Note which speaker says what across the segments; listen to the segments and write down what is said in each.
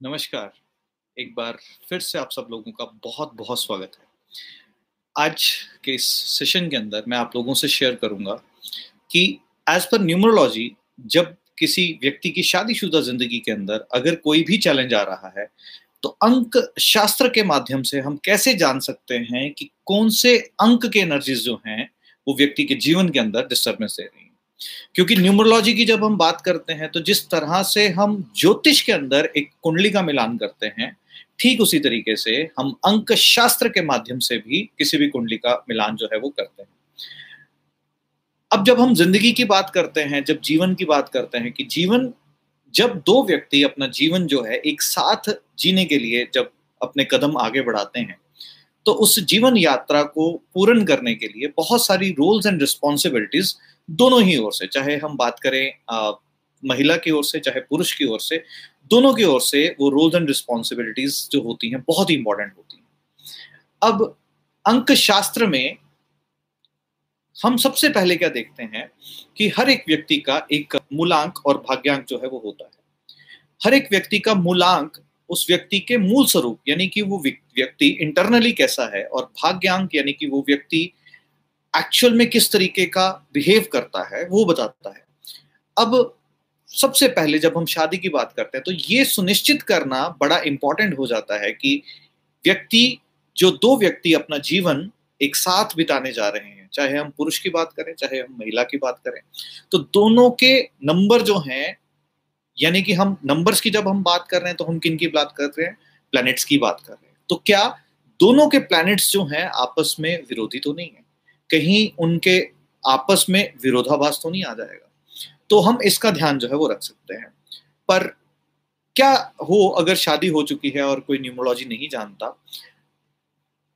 Speaker 1: नमस्कार। एक बार फिर से आप सब लोगों का बहुत बहुत स्वागत है। आज के इस सेशन के अंदर मैं आप लोगों से शेयर करूँगा कि एज पर न्यूमरोलॉजी जब किसी व्यक्ति की शादीशुदा ज़िंदगी के अंदर अगर कोई भी चैलेंज आ रहा है तो अंक शास्त्र के माध्यम से हम कैसे जान सकते हैं कि कौन से अंक के एनर्जीज जो हैं, वो व्यक्ति के जीवन के अंदर डिस्टर्बेंस दे रही क्योंकि न्यूमरोलॉजी की जब हम बात करते हैं तो जिस तरह से हम ज्योतिष के अंदर एक कुंडली का मिलान करते हैं, ठीक उसी तरीके से हम अंक शास्त्र के माध्यम से भी किसी भी कुंडली का मिलान जो है वो करते हैं। अब जब हम ज़िंदगी की बात करते हैं, जब जीवन की बात करते हैं कि जीवन, जब दो व्यक्ति अपना जीवन जो है एक साथ जीने के लिए जब अपने कदम आगे बढ़ाते हैं तो उस जीवन यात्रा को पूर्ण करने के लिए बहुत सारी रोल्स एंड रिस्पॉन्सिबिलिटीज दोनों ही ओर से चाहे हम बात करें आ, महिला की ओर से चाहे पुरुष की ओर से दोनों की ओर से वो रोल्स एंड रिस्पॉन्सिबिलिटीज जो होती हैं बहुत ही इंपॉर्टेंट होती हैं। अब अंक शास्त्र में हम सबसे पहले क्या देखते हैं कि हर एक व्यक्ति का एक मूलांक और भाग्यांक जो है वो होता है। हर एक व्यक्ति का मूलांक उस व्यक्ति के मूल स्वरूप यानी कि वो व्यक्ति इंटरनली कैसा है और भाग्यांक यानी कि वो व्यक्ति एक्चुअल में किस तरीके का बिहेव करता है, वो बताता है। अब सबसे पहले जब हम शादी की बात करते हैं तो ये सुनिश्चित करना बड़ा इंपॉर्टेंट हो जाता है कि व्यक्ति, जो दो व्यक्ति अपना जीवन एक साथ बिताने जा रहे हैं, चाहे हम पुरुष की बात करें, चाहे हम महिला की बात करें तो दोनों के नंबर जो हैं, यानी कि हम नंबर्स की जब हम बात कर रहे हैं तो हम किन की बात कर रहे हैं? प्लैनेट्स की बात कर रहे हैं। तो क्या दोनों के प्लैनेट्स जो हैं, आपस में विरोधी तो नहीं है? कहीं उनके आपस में विरोधाभास तो नहीं आ जाएगा। तो हम इसका ध्यान जो है वो रख सकते हैं। पर क्या हो, अगर शादी हो चुकी है और कोई न्यूमोलॉजी नहीं जानता,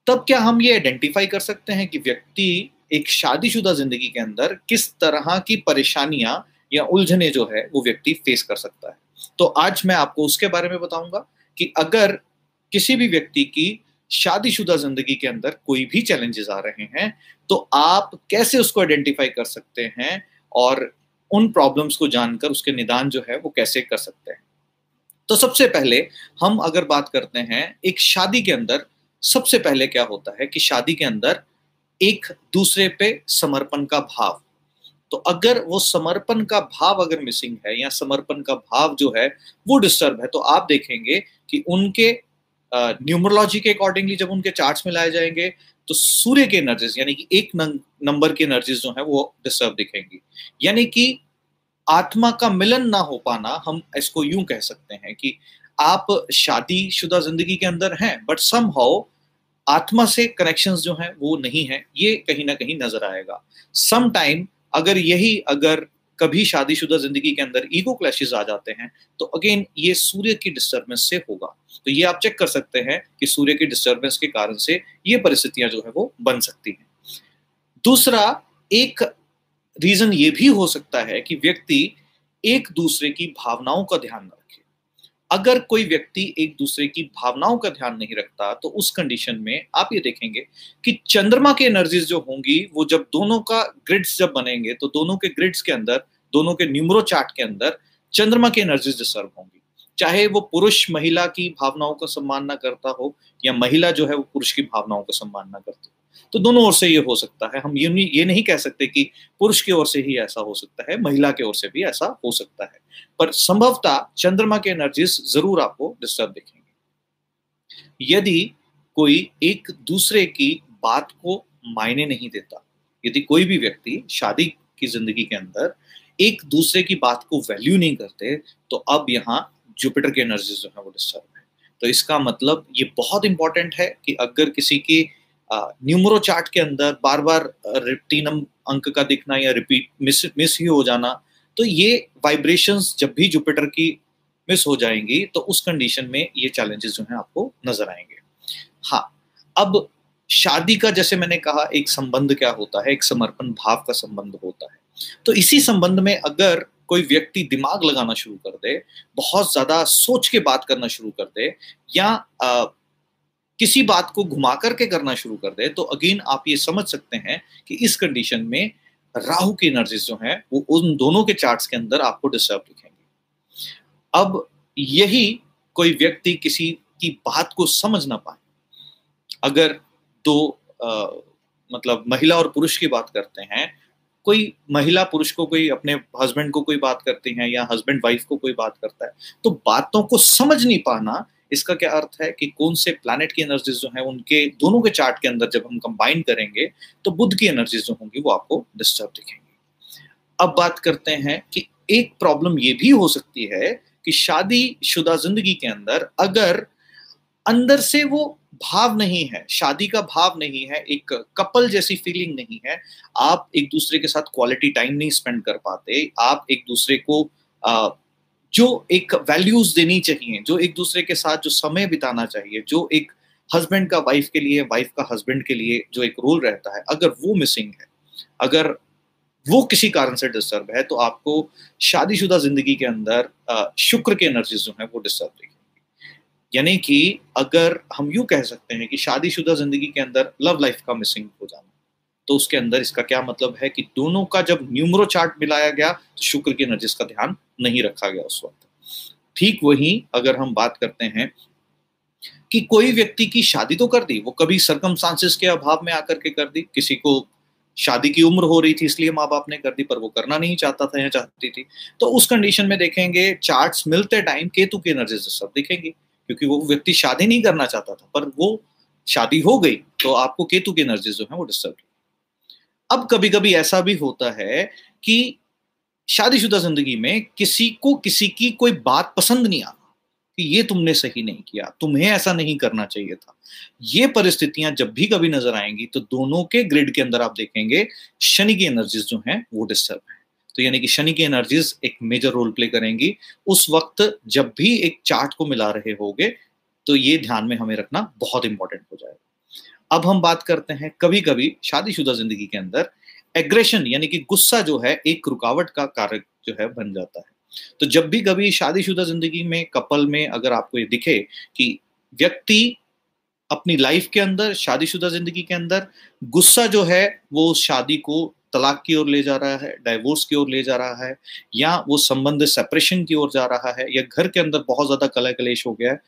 Speaker 1: तब क्या हम ये आइडेंटिफाई कर सकते हैं कि व्यक्ति एक शादीशुदा ज़िंदगी के अंदर किस तरह की परेशानियाँ या उलझने जो है वो व्यक्ति फेस कर सकता है? तो आज मैं आपको उसके बारे में बताऊँगा कि अगर किसी भी व्यक्ति की शादीशुदा ज़िंदगी के अंदर कोई भी चैलेंजेस आ रहे हैं तो आप कैसे उसको आइडेंटिफाई कर सकते हैं और उन प्रॉब्लम्स को जानकर उसके निदान जो है वो कैसे कर सकते हैं? तो सबसे पहले हम अगर बात करते हैं, एक शादी के अंदर सबसे पहले क्या होता है कि शादी के अंदर एक दूसरे पे समर्पण का भाव। तो अगर वो समर्पण का भाव अगर मिसिंग है या समर्पण का भाव जो है वो डिस्टर्ब है तो आप देखेंगे कि उनके न्यूमरोलॉजी के अकॉर्डिंगली जब उनके चार्ट्स में लाए जाएँगे तो सूर्य के एनर्जीज यानी कि एक नंबर की एनर्जीज जो है, वो डिस्टर्ब दिखेंगी। यानी कि आत्मा का मिलन ना हो पाना, हम इसको यूँ कह सकते हैं कि आप शादी शुदा ज़िंदगी के अंदर हैं बट सम हाउ आत्मा से कनेक्शन जो हैं, वो नहीं है, ये कहीं ना कहीं नज़र आएगा। सम टाइम अगर यही, अगर कभी शादीशुदा ज़िंदगी के अंदर ईगो क्लैशेस आ जाते हैं तो अगेन ये सूर्य की डिस्टर्बेंस से होगा। तो ये आप चेक कर सकते हैं कि सूर्य की डिस्टर्बेंस के कारण से ये परिस्थितियाँ जो है वो बन सकती हैं। दूसरा, एक रीजन ये भी हो सकता है कि व्यक्ति एक दूसरे की भावनाओं का ध्यान रखे। अगर कोई व्यक्ति एक दूसरे की भावनाओं का ध्यान नहीं रखता तो उस कंडीशन में आप ये देखेंगे कि चंद्रमा की एनर्जीज जो होंगी, वो जब दोनों का ग्रिड्स जब बनेंगे तो दोनों के ग्रिड्स के अंदर, दोनों के न्यूमरो चार्ट के अंदर चंद्रमा की एनर्जीज डिस्टर्ब होंगी। चाहे वो पुरुष महिला की भावनाओं का सम्मान ना करता हो, या महिला जो है वो पुरुष की भावनाओं का सम्मान ना करती हो। तो दोनों ओर से ये हो सकता है। हम ये नहीं ये नहीं कह सकते कि पुरुष की ओर से ही ऐसा हो सकता है, महिला की ओर से भी ऐसा हो सकता है। पर संभवतः चंद्रमा के एनर्जीज ज़रूर आपको डिस्टर्ब दिखेंगे। यदि कोई एक दूसरे की बात को मायने नहीं देता, यदि कोई भी व्यक्ति शादी की ज़िंदगी के अंदर एक दूसरे की बात को वैल्यू नहीं करते तो अब यहाँ जुपिटर की एनर्जीज जो है वो डिस्टर्ब है। तो इसका मतलब ये बहुत इंपॉर्टेंट है कि अगर किसी की न्यूमरो चार्ट के अंदर बार बार रिप्टीनम अंक का दिखना या रिपीट मिस मिस ही हो जाना तो ये वाइब्रेशंस जब भी जुपिटर की मिस हो जाएँगी तो उस कंडीशन में ये चैलेंजेस जो हैं आपको नज़र आएँगे। हाँ अब शादी का जैसे मैंने कहा, एक संबंध क्या होता है? एक समर्पण भाव का संबंध होता है। तो इसी संबंध में अगर कोई व्यक्ति दिमाग लगाना शुरू कर दे, बहुत ज़्यादा सोच के बात करना शुरू कर दे, या किसी बात को घुमा करके करना शुरू कर दे तो अगेन आप ये समझ सकते हैं कि इस कंडीशन में राहु की एनर्जीज जो है वो उन दोनों के चार्ट्स के अंदर आपको डिस्टर्ब दिखेंगे। अब यही कोई व्यक्ति किसी की बात को समझ ना पाए। अगर दो आ, मतलब महिला और पुरुष की बात करते हैं कोई महिला पुरुष को कोई अपने हस्बैंड को कोई बात करती है या हस्बैंड वाइफ को कोई बात करता है तो बातों को समझ नहीं पाना इसका क्या अर्थ है कि कौन से प्लैनेट की एनर्जीज जो है, उनके दोनों के चार्ट के अंदर जब हम कंबाइन करेंगे तो बुद्ध की एनर्जीज जो होंगी, वो आपको डिस्टर्ब दिखेंगी। अब बात करते हैं कि एक प्रॉब्लम ये भी हो सकती है कि शादी शुदा ज़िंदगी के अंदर अगर अंदर से वो भाव नहीं है, शादी का भाव नहीं है, एक कपल जैसी फीलिंग नहीं है, आप एक दूसरे के साथ क्वालिटी टाइम नहीं स्पेंड कर पाते, आप एक दूसरे को जो एक वैल्यूज़ देनी चाहिए, जो एक दूसरे के साथ जो समय बिताना चाहिए, जो एक हस्बैंड का वाइफ के लिए वाइफ का हस्बैंड के लिए जो एक रोल रहता है, अगर वो मिसिंग है, अगर वो किसी कारण से डिस्टर्ब है तो आपको शादीशुदा ज़िंदगी के अंदर शुक्र की एनर्जीज जो है वो डिस्टर्ब देगी। यानी कि अगर हम यूँ कह सकते हैं कि शादीशुदा ज़िंदगी के अंदर लव लाइफ का मिसिंग हो जाना तो उसके अंदर इसका क्या मतलब है कि दोनों का जब न्यूमरो चार्ट मिलाया गया तो शुक्र की एनर्जीज का ध्यान नहीं रखा गया उस वक्त। ठीक वही अगर हम बात करते हैं कि कोई व्यक्ति की शादी तो कर दी, वो कभी सरकमस्टांसिस के अभाव में आकर के कर दी, किसी को शादी की उम्र हो रही थी इसलिए माँ बाप ने कर दी, पर वो करना नहीं चाहता था या चाहती थी तो उस कंडीशन में देखेंगे चार्ट्स मिलते टाइम केतु की एनर्जीज सब दिखेंगी, क्योंकि वो व्यक्ति शादी नहीं करना चाहता था, पर वो शादी हो गई तो आपको केतु की एनर्जी जो है वो डिस्टर्ब अब कभी कभी ऐसा भी होता है कि शादीशुदा ज़िंदगी में किसी को किसी की कोई बात पसंद नहीं आता कि ये तुमने सही नहीं किया, तुम्हें ऐसा नहीं करना चाहिए था। ये परिस्थितियाँ जब भी कभी नज़र आएँगी तो दोनों के ग्रिड के अंदर आप देखेंगे, शनि की एनर्जीज जो हैं, वो डिस्टर्ब है। तो यानी कि शनि की एनर्जीज एक मेजर रोल प्ले करेंगी। उस वक्त जब भी एक चार्ट को मिला रहे होगे तो ये ध्यान में हमें रखना बहुत इंपॉर्टेंट हो जाएगा। अब हम बात करते हैं कभी कभी शादीशुदा ज़िंदगी के अंदर एग्रेशन यानी कि गुस्सा जो है, एक रुकावट का कारक जो है, बन जाता है। तो जब भी कभी शादीशुदा ज़िंदगी में, कपल में अगर आपको ये दिखे कि व्यक्ति अपनी लाइफ के अंदर, शादीशुदा ज़िंदगी के अंदर, गुस्सा जो है, वो उस शादी को तलाक की ओर ले जा रहा है डाइवोर्स की ओर ले जा रहा है, या वो संबंध सेपरेशन की ओर जा रहा है, या घर के अंदर बहुत ज़्यादा कला कलेश हो गया है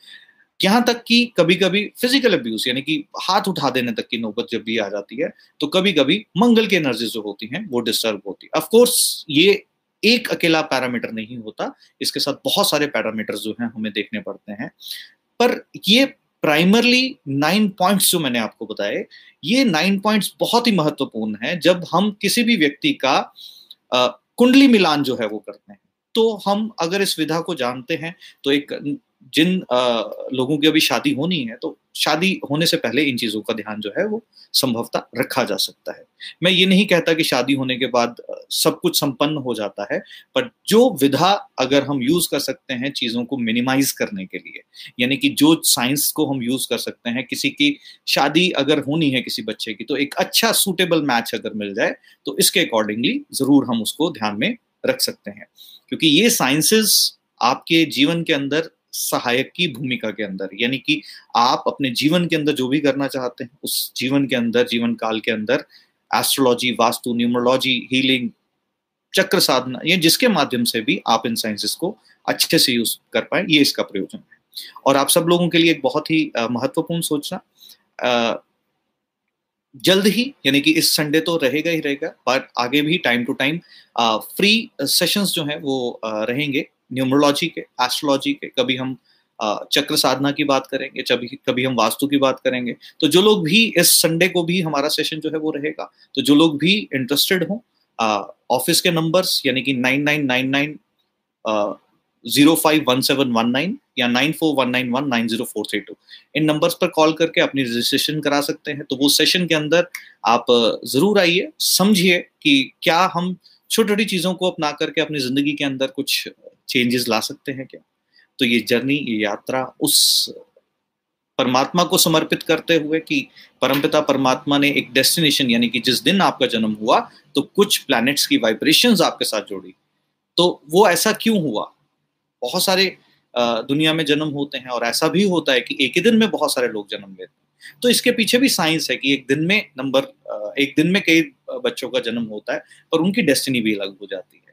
Speaker 1: यहाँ तक कि कभी कभी फ़िज़िकल अब्यूज यानी कि हाथ उठा देने तक की नौबत जब भी आ जाती है तो कभी कभी मंगल की एनर्जी जो होती हैं वो डिस्टर्ब होती है। ऑफकोर्स ये एक अकेला पैरामीटर नहीं होता इसके साथ बहुत सारे पैरामीटर जो हैं हमें देखने पड़ते हैं। पर ये प्राइमरली नाइन पॉइंट्स जो मैंने आपको बताए ये नाइन पॉइंट्स बहुत ही महत्वपूर्ण है। जब हम किसी भी व्यक्ति का आ, कुंडली मिलान जो है वो करते हैं तो हम अगर इस विधा को जानते हैं तो एक जिन लोगों की अभी शादी होनी है तो शादी होने से पहले इन चीज़ों का ध्यान जो है वो संभवता रखा जा सकता है। मैं ये नहीं कहता कि शादी होने के बाद सब कुछ संपन्न हो जाता है, पर जो विधा अगर हम यूज़ कर सकते हैं चीज़ों को मिनिमाइज करने के लिए, यानी कि जो साइंस को हम यूज़ कर सकते हैं, किसी की शादी अगर होनी है किसी बच्चे की तो एक अच्छा सूटेबल मैच अगर मिल जाए तो इसके अकॉर्डिंगली ज़रूर हम उसको ध्यान में रख सकते हैं। क्योंकि ये साइंसेस आपके जीवन के अंदर सहायक की भूमिका के अंदर, यानी कि आप अपने जीवन के अंदर जो भी करना चाहते हैं, उस जीवन के अंदर, जीवन काल के अंदर एस्ट्रोलॉजी वास्तु न्यूमरोलॉजी हीलिंग चक्र साधना, ये जिसके माध्यम से भी आप इन साइंसेस को अच्छे से यूज़ कर पाए, ये इसका प्रयोजन है। और आप सब लोगों के लिए एक बहुत ही महत्वपूर्ण सोचना जल्द ही, यानी कि इस संडे तो रहेगा ही रहेगा पर आगे भी time to time free sessions जो हैं वो रहेंगे। न्यूमरोलॉजी के एस्ट्रोलॉजी के, कभी हम चक्र साधना की बात करेंगे कभी कभी हम वास्तु की बात करेंगे तो जो लोग भी इस संडे को भी हमारा सेशन जो है वो रहेगा तो जो लोग भी इंटरेस्टेड हों ऑफ़िस के नंबर्स यानी कि nine nine nine nine zero five one seven one nine या nine four one nine one nine zero four three two इन नंबर्स पर कॉल करके अपनी रजिस्ट्रेशन करा सकते हैं तो वो सेशन के अंदर आप ज़रूर आइए, समझिए कि क्या हम छोटी छोटी चीज़ों को अपना करके अपनी ज़िंदगी के अंदर कुछ चेंजेस ला सकते हैं क्या? तो ये जर्नी ये यात्रा उस परमात्मा को समर्पित करते हुए कि परमपिता परमात्मा ने एक डेस्टिनेशन यानी कि जिस दिन आपका जन्म हुआ तो कुछ प्लैनेट्स की वाइब्रेशंस आपके साथ जोड़ी। तो वो ऐसा क्यों हुआ? बहुत सारे दुनिया में जन्म होते हैं और ऐसा भी होता है कि एक ही दिन में बहुत सारे लोग जन्म लेते हैं। तो इसके पीछे भी साइंस है कि एक दिन में नंबर एक दिन में कई बच्चों का जन्म होता है पर उनकी डेस्टिनी भी अलग हो जाती है।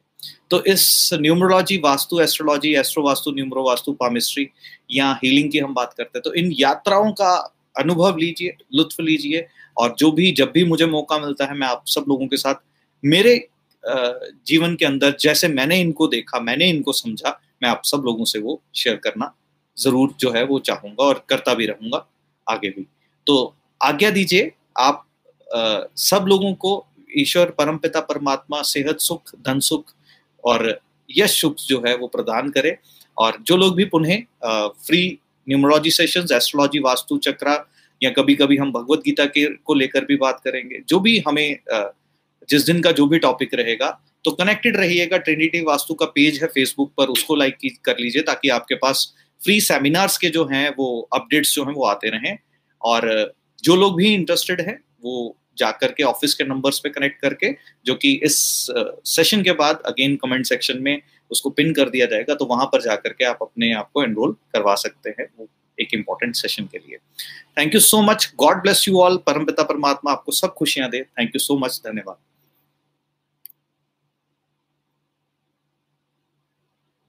Speaker 1: तो इस numerology vastu astrology astro vastu numero vastu palmistry या हीलिंग की हम बात करते हैं। तो इन यात्राओं का अनुभव लीजिए लुत्फ लीजिए और जो भी जब भी मुझे मौका मिलता है मैं आप सब लोगों के साथ मेरे जीवन के अंदर जैसे मैंने इनको देखा मैंने इनको समझा मैं आप सब लोगों से वो शेयर करना ज़रूर जो है वो चाहूँगा और करता भी रहूँगा आगे भी। तो आज्ञा दीजिए आप आ, सब लोगों को ईश्वर परमपिता परमात्मा सेहत सुख धन सुख और यश सुख जो है वो प्रदान करे। और जो लोग भी पुनः free numerology sessions astrology vastu chakra या कभी कभी हम भगवत गीता के को लेकर भी बात करेंगे, जो भी हमें जिस दिन का जो भी टॉपिक रहेगा तो कनेक्टेड रहिएगा। ट्रिनिटी वास्तु का पेज है फेसबुक पर, उसको लाइक कर लीजिए ताकि आपके पास फ्री सेमिनार्स के जो हैं, वो अपडेट्स जो हैं, वो आते रहें। और जो लोग भी इंटरेस्टेड है, वो जाकर के ऑफ़िस के नंबर्स पे कनेक्ट करके, जो कि इस सेशन के बाद अगेन कमेंट सेक्शन में उसको पिन कर दिया जाएगा तो वहाँ पर जाकर के आप अपने आप को एनरोल करवा सकते हैं वो एक इंपॉर्टेंट सेशन के लिए। Thank you so much God bless you all परमपिता परमात्मा आपको सब खुशियाँ दे। थैंक यू सो मच धन्यवाद।